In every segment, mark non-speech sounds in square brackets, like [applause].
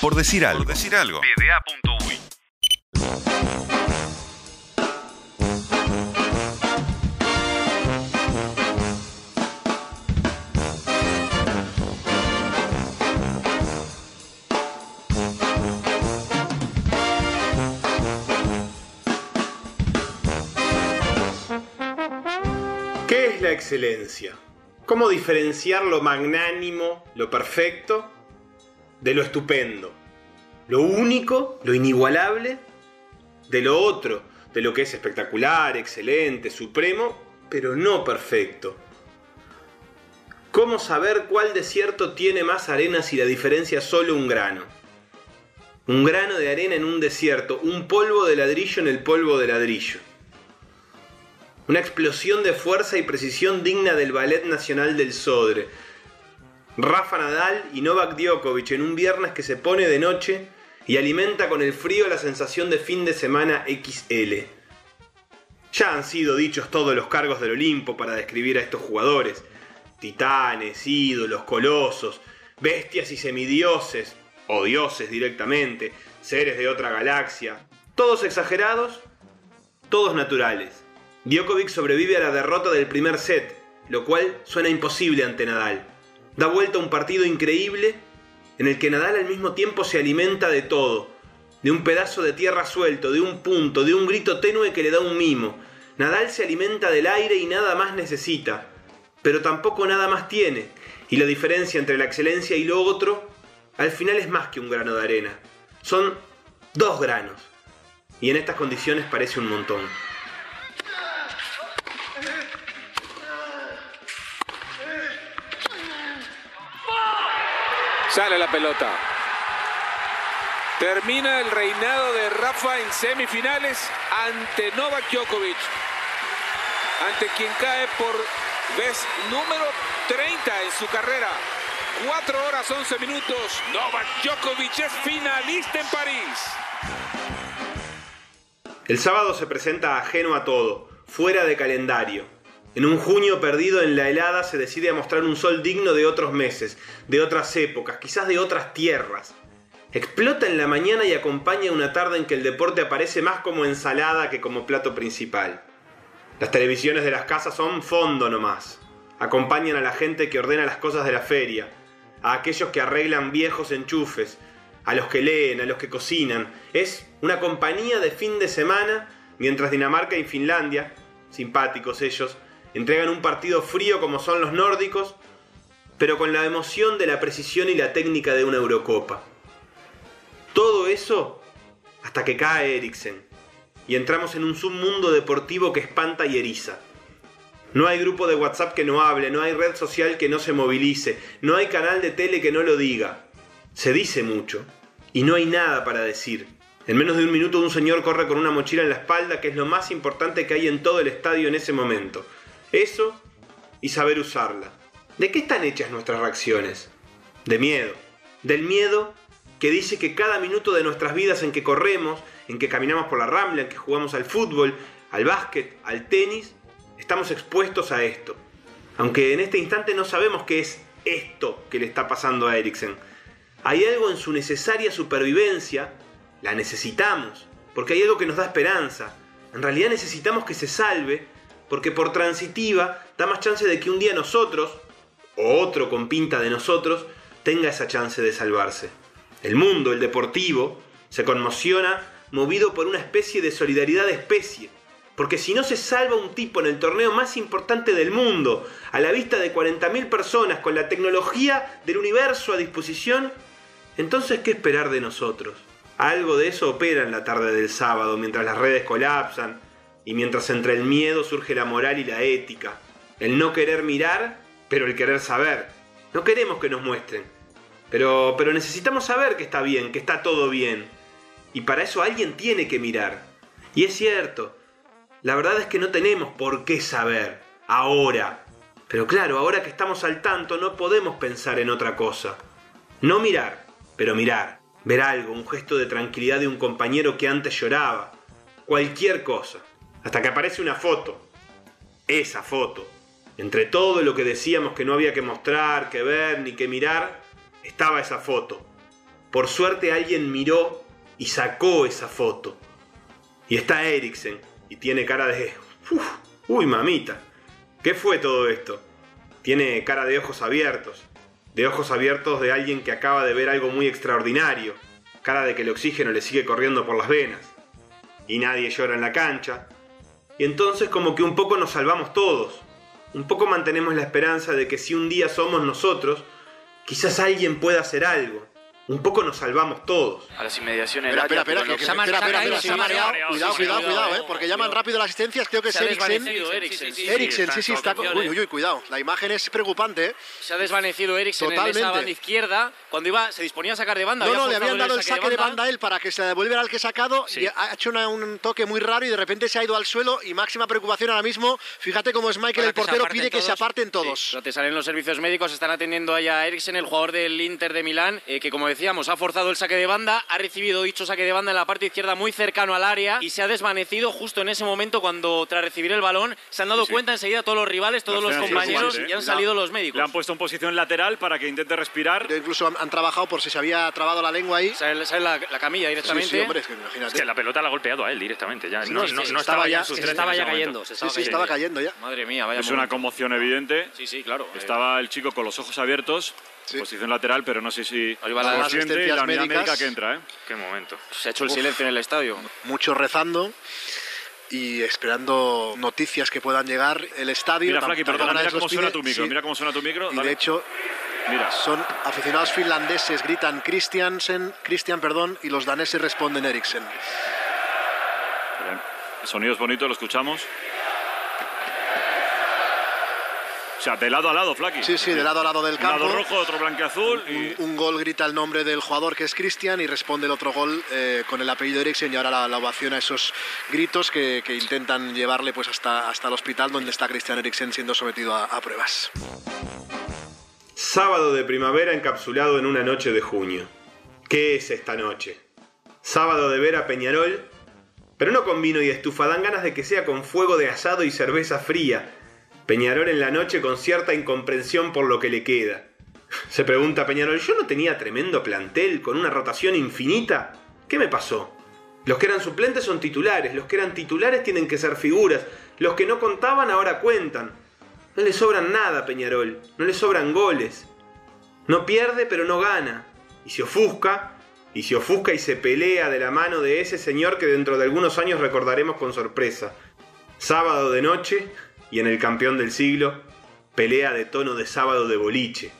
Por decir algo. Por decir algo. PDA.uy. ¿Qué es la excelencia? ¿Cómo diferenciar lo magnánimo, lo perfecto, de lo estupendo? Lo único, lo inigualable, de lo otro, de lo que es espectacular, excelente, supremo, pero no perfecto. ¿Cómo saber cuál desierto tiene más arenas y la diferencia es solo un grano? Un grano de arena en un desierto, un polvo de ladrillo en el polvo de ladrillo. Una explosión de fuerza y precisión digna del Ballet Nacional del Sodre. Rafa Nadal y Novak Djokovic en un viernes que se pone de noche y alimenta con el frío la sensación de fin de semana XL. Ya han sido dichos todos los cargos del Olimpo para describir a estos jugadores. Titanes, ídolos, colosos, bestias y semidioses, o dioses directamente, seres de otra galaxia. Todos exagerados, todos naturales. Djokovic sobrevive a la derrota del primer set, lo cual suena imposible ante Nadal. Da vuelta un partido increíble en el que Nadal al mismo tiempo se alimenta de todo, de un pedazo de tierra suelto, de un punto, de un grito tenue que le da un mimo. Nadal se alimenta del aire y nada más necesita, pero tampoco nada más tiene, y la diferencia entre la excelencia y lo otro, al final es más que un grano de arena. Son dos granos, y en estas condiciones parece un montón. Sale la pelota. Termina el reinado de Rafa en semifinales ante Novak Djokovic. Ante quien cae por vez número 30 en su carrera. 4 horas 11 minutos. Novak Djokovic es finalista en París. El sábado se presenta ajeno a todo, fuera de calendario. En un junio perdido en la helada se decide a mostrar un sol digno de otros meses, de otras épocas, quizás de otras tierras. Explota en la mañana y acompaña una tarde en que el deporte aparece más como ensalada que como plato principal. Las televisiones de las casas son fondo nomás. Acompañan a la gente que ordena las cosas de la feria, a aquellos que arreglan viejos enchufes, a los que leen, a los que cocinan. Es una compañía de fin de semana mientras Dinamarca y Finlandia, simpáticos ellos, entregan un partido frío como son los nórdicos, pero con la emoción de la precisión y la técnica de una Eurocopa. Todo eso hasta que cae Eriksen y entramos en un submundo deportivo que espanta y eriza. No hay grupo de WhatsApp que no hable, no hay red social que no se movilice, no hay canal de tele que no lo diga. Se dice mucho y no hay nada para decir. En menos de un minuto un señor corre con una mochila en la espalda, que es lo más importante que hay en todo el estadio en ese momento. Eso y saber usarla. ¿De qué están hechas nuestras reacciones? De miedo. Del miedo que dice que cada minuto de nuestras vidas en que corremos, en que caminamos por la rambla, en que jugamos al fútbol, al básquet, al tenis, estamos expuestos a esto. Aunque en este instante no sabemos qué es esto que le está pasando a Eriksen. Hay algo en su necesaria supervivencia, la necesitamos, porque hay algo que nos da esperanza. En realidad necesitamos que se salve, porque por transitiva da más chance de que un día nosotros, o otro con pinta de nosotros, tenga esa chance de salvarse. El mundo, el deportivo, se conmociona movido por una especie de solidaridad de especie. Porque si no se salva un tipo en el torneo más importante del mundo, a la vista de 40.000 personas, con la tecnología del universo a disposición, entonces ¿qué esperar de nosotros? Algo de eso opera en la tarde del sábado, mientras las redes colapsan y mientras entre el miedo surge la moral y la ética. El no querer mirar, pero el querer saber. No queremos que nos muestren, pero, pero necesitamos saber que está bien, que está todo bien. Y para eso alguien tiene que mirar. Y es cierto, la verdad es que no tenemos por qué saber, ahora. Pero claro, ahora que estamos al tanto no podemos pensar en otra cosa. No mirar, pero mirar. Ver algo, un gesto de tranquilidad de un compañero que antes lloraba. Cualquier cosa. Hasta que aparece una foto. Esa foto. Entre todo lo que decíamos que no había que mostrar, que ver, ni que mirar, estaba esa foto. por suerte alguien miró y sacó esa foto. Y está Eriksen y tiene cara de... Uf, uy, mamita. ¿Qué fue todo esto? Tiene cara de ojos abiertos. De ojos abiertos de alguien que acaba de ver algo muy extraordinario. Cara de que el oxígeno le sigue corriendo por las venas. Y nadie llora en la cancha. Y entonces como que un poco nos salvamos todos. Un poco mantenemos la esperanza de que si un día somos nosotros, quizás alguien pueda hacer algo. Un poco nos salvamos todos. A las inmediaciones Espera, espera, espera, pero que, que- espera, espera, espera, ha Cuidado, sí, cuidado, cuidado, cuidado, eh. porque llaman rápido las asistencias, creo que es Se ha Eriksen. desvanecido Eriksen. sí, sí, Eriksen, está sí, sí, en está. condiciones. Uy, uy, uy, cuidado. La imagen es preocupante, ¿eh? Se ha desvanecido Eriksen en Totalmente. esa banda izquierda. Cuando iba, se disponía a sacar de banda. No, no, le habían dado el saque de banda a él para que se la devuelva al que sacado Sí. y ha hecho una- un toque muy raro y de repente se ha ido al suelo y máxima preocupación ahora mismo. Fíjate cómo es Michael, el portero, pide que se aparten todos. te salen los servicios médicos, están atendiendo allá a Eriksen, el jugador del Inter de Milán, eh, que como decíamos, ha forzado el saque de banda, ha recibido dicho saque de banda en la parte izquierda muy cercano al área y se ha desvanecido justo en ese momento cuando tras recibir el balón se han dado Sí. cuenta enseguida todos los rivales, todos Los los compañeros sí, sí. y han La- salido los Le médicos. han puesto en posición lateral para que intente respirar. Incluso han, han trabajado por si se había trabado la lengua ahí. Sale, sale la, la camilla directamente. sí, hombre, es que imagínate. Es que la pelota la ha golpeado a él directamente ya. Sí, no, sí, no- sí, no estaba estaba ya en sus se estaba ya cayendo, se estaba sí, cayendo. estaba cayendo ya. Madre mía, vaya Es una momento. conmoción evidente. Sí, sí, claro. eh, Estaba el chico con los ojos abiertos, Sí. posición lateral, pero no sé si Ahí va la- consciente y asistencias la unidad médica que entra. ¿eh? Qué momento. se ha hecho el silencio en el estadio. Muchos rezando y esperando noticias que puedan llegar. El estadio. Mira, Flaki, perdona, mira cómo suena tu micro, Sí. mira cómo suena tu micro. Y dale. de hecho, Mira, son aficionados finlandeses, gritan Christiansen, Christian, perdón, y los daneses responden Eriksen. Bien. El sonido es bonito, lo escuchamos. O sea, de lado a lado, Flaki. Sí, sí, de lado a lado del Un lado campo. rojo, otro blanqueazul y Un gol grita el nombre del jugador que es Christian y responde el otro gol eh, con el apellido Eriksen y ahora la, la ovación a esos gritos que, que intentan llevarle pues hasta, hasta el hospital donde está Christian Eriksen siendo sometido a, a pruebas. Sábado de primavera encapsulado en una noche de junio. ¿Qué es esta noche? Sábado de ver a Peñarol, pero no con vino y estufa, dan ganas de que sea con fuego de asado y cerveza fría. Peñarol en la noche con cierta incomprensión por lo que le queda. Se pregunta Peñarol, ¿yo no tenía tremendo plantel con una rotación infinita? ¿Qué me pasó? Los que eran suplentes son titulares, los que eran titulares tienen que ser figuras, los que no contaban ahora cuentan. No le sobran nada a Peñarol, no le sobran goles. No pierde pero no gana. Y se ofusca, y se ofusca y se pelea de la mano de ese señor que dentro de algunos años recordaremos con sorpresa. Sábado de noche, y en el campeón del siglo, pelea de tono de sábado de boliche.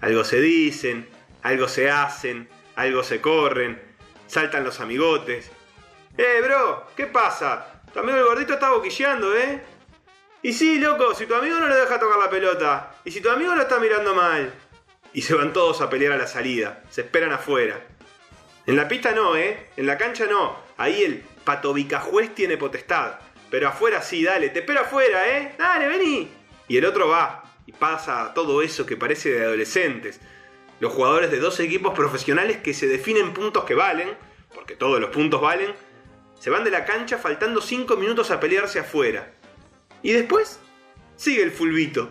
Algo se dicen, algo se hacen, algo se corren, saltan los amigotes. ¡Eh, bro! ¿Qué pasa? Tu amigo el gordito está boquilleando, ¿eh? Y sí, loco, si tu amigo no le deja tocar la pelota, y si tu amigo lo está mirando mal. Y se van todos a pelear a la salida, se esperan afuera. En la pista no, ¿eh? En la cancha no. Ahí el patobicajuez tiene potestad. Pero afuera sí, dale, te espero afuera, ¿eh? Dale, vení. Y el otro va, y pasa todo eso que parece de adolescentes. Los jugadores de dos equipos profesionales que se definen puntos que valen, porque todos los puntos valen, se van de la cancha faltando 5 minutos a pelearse afuera. Y después sigue el fulbito.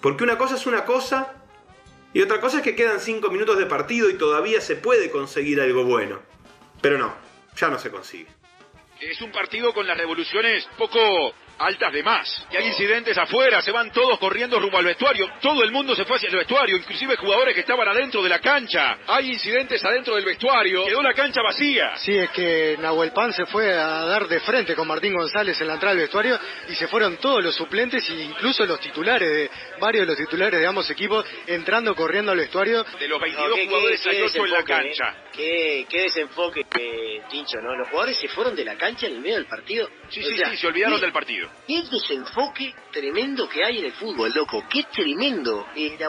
Porque una cosa es una cosa y otra cosa es que quedan 5 minutos de partido y todavía se puede conseguir algo bueno. Pero no, ya no se consigue. Es un partido con las revoluciones poco altas de más. Y hay incidentes afuera, se van todos corriendo rumbo al vestuario. Todo el mundo se fue hacia el vestuario, inclusive jugadores que estaban adentro de la cancha. Hay incidentes adentro del vestuario. Quedó la cancha vacía. Sí, es que Nahuel Pan se fue a dar de frente con Martín González en la entrada del vestuario y se fueron todos los suplentes e incluso los titulares de varios de los titulares de ambos equipos entrando corriendo al vestuario. De los 22 No, qué- jugadores qué- hay qué 8 en la desenfoque, cancha. eh. Qué, qué desenfoque, eh, Tincho, ¿no? Los jugadores se fueron de la cancha en el medio del partido. Sí, O sí, sea, sí, se olvidaron del partido. Qué desenfoque tremendo que hay en el fútbol, loco. Qué tremendo. Eh, la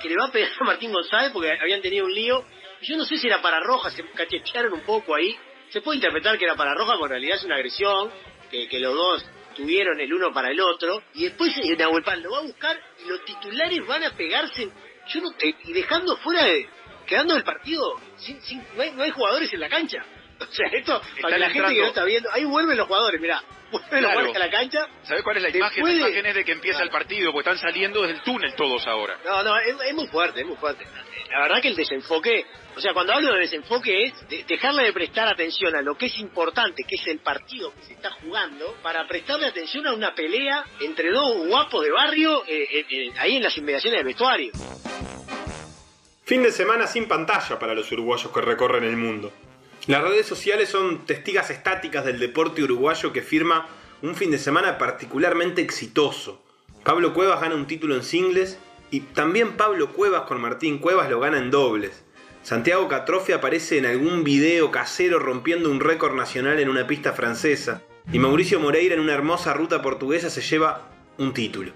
que le va a pegar a Martín González porque habían tenido un lío. Yo no sé si era para Roja, se cachetearon un poco ahí. Se puede interpretar que era para Roja, porque en realidad es una agresión que, los dos tuvieron el uno para el otro. Y después eh, Nahuel Pan lo va a buscar y los titulares van a pegarse. Yo no te, y dejando fuera de. quedando el partido. Sin, sin- no, hay, no hay jugadores en la cancha. [laughs] O sea, esto, para la gente que no está viendo, ahí vuelven los jugadores, mirá. Vuelven los jugadores a la cancha ¿Sabes cuál es la imagen? La de- imagen es de que empieza el partido, porque están saliendo desde el túnel todos ahora. No, no, es, es muy fuerte, es muy fuerte. la verdad que el desenfoque, o sea, cuando hablo de desenfoque es de- dejarle de prestar atención a lo que es importante, que es el partido que se está jugando, para prestarle atención a una pelea entre dos guapos de barrio eh, eh, eh, ahí en las inmediaciones del vestuario. Fin de semana sin pantalla para los uruguayos que recorren el mundo. Las redes sociales son testigas estáticas del deporte uruguayo que firma un fin de semana particularmente exitoso. Pablo Cuevas gana un título en singles y también Pablo Cuevas con Martín Cuevas lo gana en dobles. Santiago Catrofi aparece en algún video casero rompiendo un récord nacional en una pista francesa y Mauricio Moreira en una hermosa ruta portuguesa se lleva un título.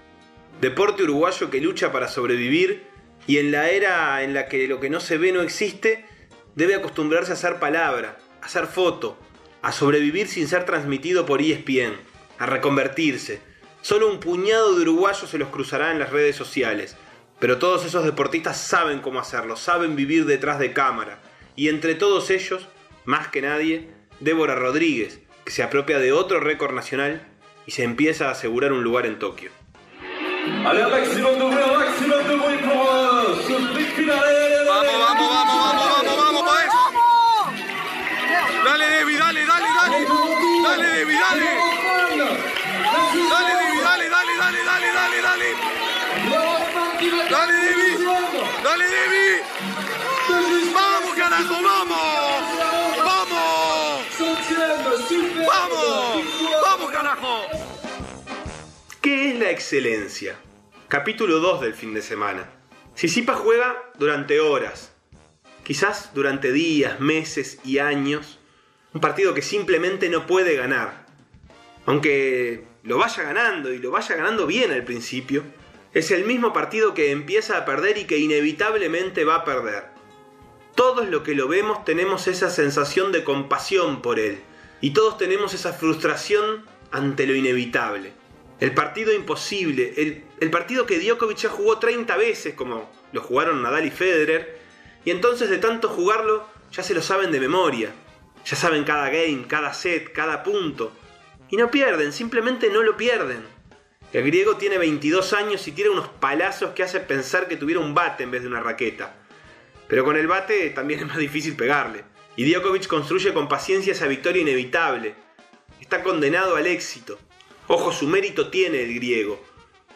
Deporte uruguayo que lucha para sobrevivir y en la era en la que lo que no se ve no existe, debe acostumbrarse a hacer palabra, a hacer foto, a sobrevivir sin ser transmitido por ESPN, a reconvertirse. Solo un puñado de uruguayos se los cruzará en las redes sociales, pero todos esos deportistas saben cómo hacerlo, saben vivir detrás de cámara. Y entre todos ellos, más que nadie, Débora Rodríguez, que se apropia de otro récord nacional y se empieza a asegurar un lugar en Tokio. Allez, un maximum de maximum de pour euh, ce dale, dale, dale. Devi. Dale. Vamos, carajo, vamos. Vamos. Vamos. Vamos, carajo. ¿Qué es la excelencia? Capítulo 2 del fin de semana. Sisipa juega durante horas, quizás durante días, meses y años, un partido que simplemente no puede ganar. Aunque lo vaya ganando y lo vaya ganando bien al principio, es el mismo partido que empieza a perder y que inevitablemente va a perder. Todos los que lo vemos tenemos esa sensación de compasión por él y todos tenemos esa frustración ante lo inevitable. El partido imposible, el, el partido que Djokovic ya jugó 30 veces, como lo jugaron Nadal y Federer, y entonces de tanto jugarlo ya se lo saben de memoria. Ya saben cada game, cada set, cada punto. Y no pierden, simplemente no lo pierden. El griego tiene 22 años y tiene unos palazos que hace pensar que tuviera un bate en vez de una raqueta. Pero con el bate también [laughs] es más difícil pegarle. Y Djokovic construye con paciencia esa victoria inevitable. Está condenado al éxito. Ojo, su mérito tiene el griego,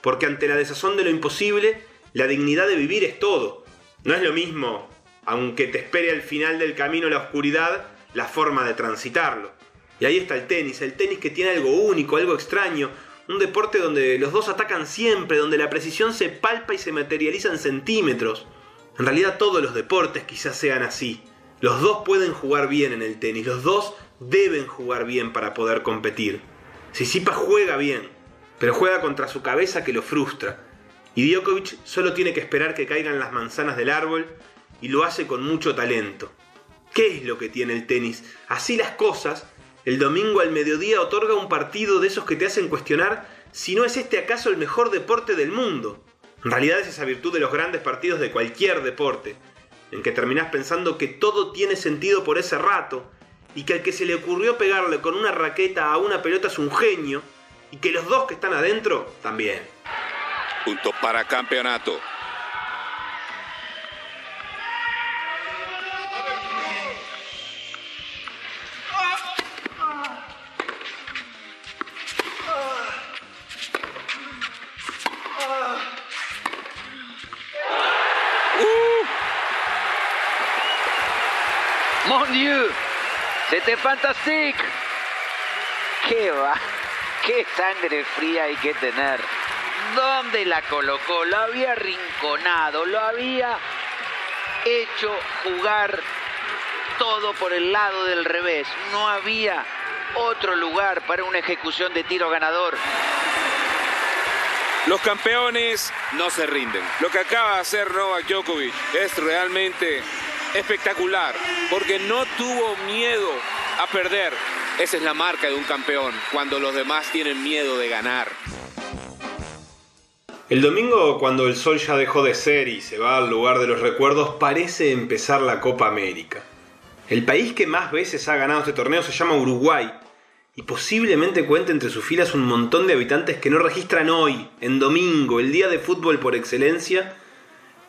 porque ante la desazón de lo imposible, la dignidad de vivir es todo. No es lo mismo, aunque te espere al final del camino la oscuridad, la forma de transitarlo. Y ahí está el tenis, el tenis que tiene algo único, algo extraño, un deporte donde los dos atacan siempre, donde la precisión se palpa y se materializa en centímetros. En realidad todos los deportes quizás sean así. Los dos pueden jugar bien en el tenis, los dos deben jugar bien para poder competir. Sisipa juega bien, pero juega contra su cabeza que lo frustra. Y Djokovic solo tiene que esperar que caigan las manzanas del árbol y lo hace con mucho talento. ¿Qué es lo que tiene el tenis? Así las cosas, el domingo al mediodía otorga un partido de esos que te hacen cuestionar si no es este acaso el mejor deporte del mundo. En realidad es esa virtud de los grandes partidos de cualquier deporte, en que terminás pensando que todo tiene sentido por ese rato, y que al que se le ocurrió pegarle con una raqueta a una pelota es un genio, y que los dos que están adentro también. Punto para campeonato. Mon Dieu, c'était fantastique. Qué va, qué sangre fría hay que tener. ¿Dónde la colocó? Lo había rinconado, lo había hecho jugar todo por el lado del revés. No había otro lugar para una ejecución de tiro ganador. Los campeones no se rinden. Lo que acaba de hacer Novak Djokovic es realmente espectacular, porque no tuvo miedo a perder. Esa es la marca de un campeón, cuando los demás tienen miedo de ganar. El domingo, cuando el sol ya dejó de ser y se va al lugar de los recuerdos, parece empezar la Copa América. El país que más veces ha ganado este torneo se llama Uruguay, y posiblemente cuente entre sus filas un montón de habitantes que no registran hoy, en domingo, el día de fútbol por excelencia,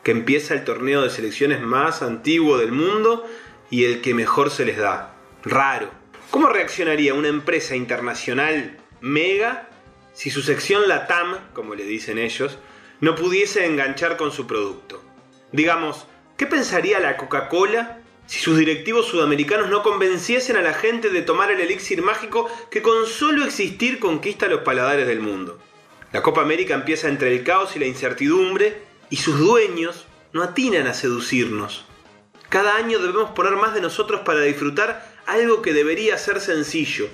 que empieza el torneo de selecciones más antiguo del mundo y el que mejor se les da. Raro. ¿Cómo reaccionaría una empresa internacional mega si su sección LATAM, como le dicen ellos, no pudiese enganchar con su producto? Digamos, ¿qué pensaría la Coca-Cola si sus directivos sudamericanos no convenciesen a la gente de tomar el elixir mágico que con solo existir conquista los paladares del mundo? La Copa América empieza entre el caos y la incertidumbre y sus dueños no atinan a seducirnos. Cada año debemos poner más de nosotros para disfrutar algo que debería ser sencillo.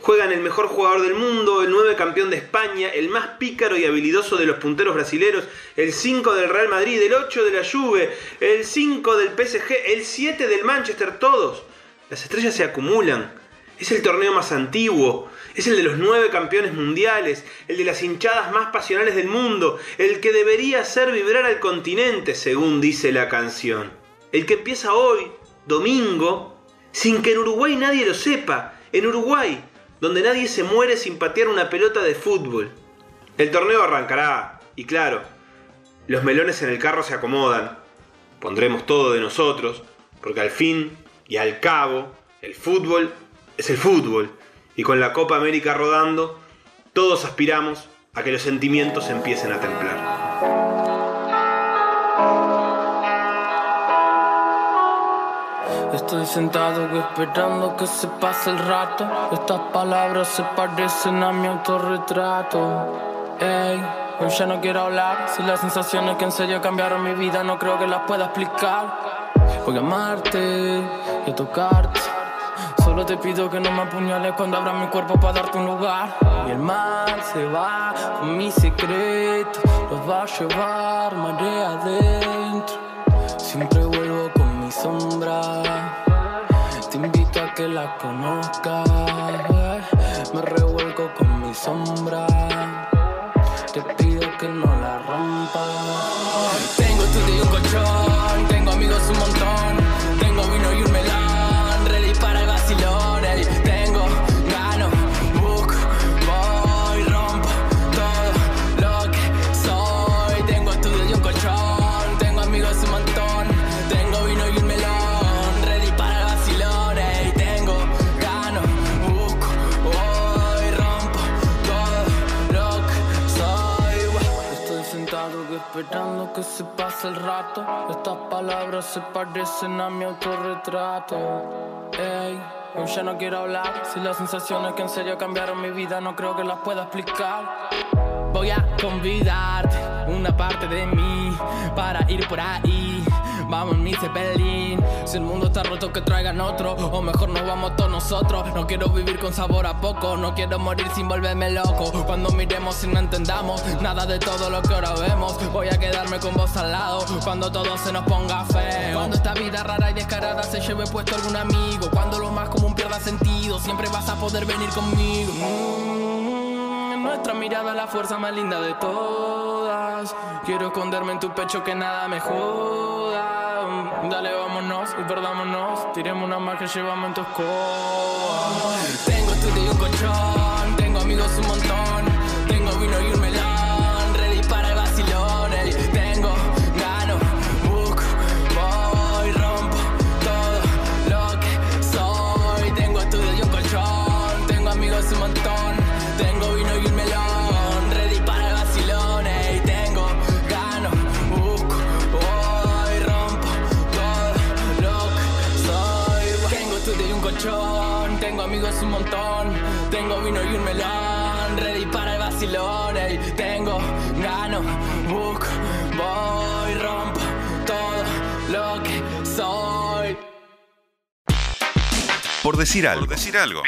Juegan el mejor jugador del mundo, el nueve campeón de España, el más pícaro y habilidoso de los punteros brasileros, el 5 del Real Madrid, el 8 de la Juve, el 5 del PSG, el 7 del Manchester, todos. Las estrellas se acumulan. Es el torneo más antiguo, es el de los nueve campeones mundiales, el de las hinchadas más pasionales del mundo, el que debería hacer vibrar al continente, según dice la canción. El que empieza hoy, domingo, sin que en Uruguay nadie lo sepa. En Uruguay, donde nadie se muere sin patear una pelota de fútbol. El torneo arrancará, y claro, los melones en el carro se acomodan. Pondremos todo de nosotros, porque al fin y al cabo, el fútbol es el fútbol. Y con la Copa América rodando, todos aspiramos a que los sentimientos empiecen a templar. Estoy sentado esperando que se pase el rato. Estas palabras se parecen a mi autorretrato. Ey, hoy ya no quiero hablar. Si las sensaciones que en serio cambiaron mi vida no creo que las pueda explicar. Voy a amarte y a tocarte. Solo te pido que no me apuñales cuando abra mi cuerpo para darte un lugar. Y el mar se va con mi secreto. Los va a llevar marea adentro. Que se pase el rato. Estas palabras se parecen a mi autorretrato. Ey, hoy ya no quiero hablar. Si las sensaciones que en serio cambiaron mi vida no creo que las pueda explicar. Voy a convidarte una parte de mí para ir por ahí. Vamos en mi Zeppelin. Si el mundo está roto, que traigan otro. O mejor nos vamos todos nosotros. No quiero vivir con sabor a poco. No quiero morir sin volverme loco. Cuando miremos y no entendamos nada de todo lo que ahora vemos. Voy a quedarme con vos al lado. Cuando todo se nos ponga feo. Cuando esta vida rara y descarada se lleve puesto algún amigo. Cuando lo más común pierda sentido. Siempre vas a poder venir conmigo. Mm, nuestra mirada la fuerza más linda de todas. Quiero esconderme en tu pecho que nada me joda. Mm, Dale, vámonos y perdámonos. Tiremos una más que llevamos en tu escoba. Tengo estudio y un colchón. Montón. Tengo vino y un melón. Ready para el vacilón. ey. Tengo gano, busco, voy, rompo todo lo que soy. Por decir algo. Por decir algo.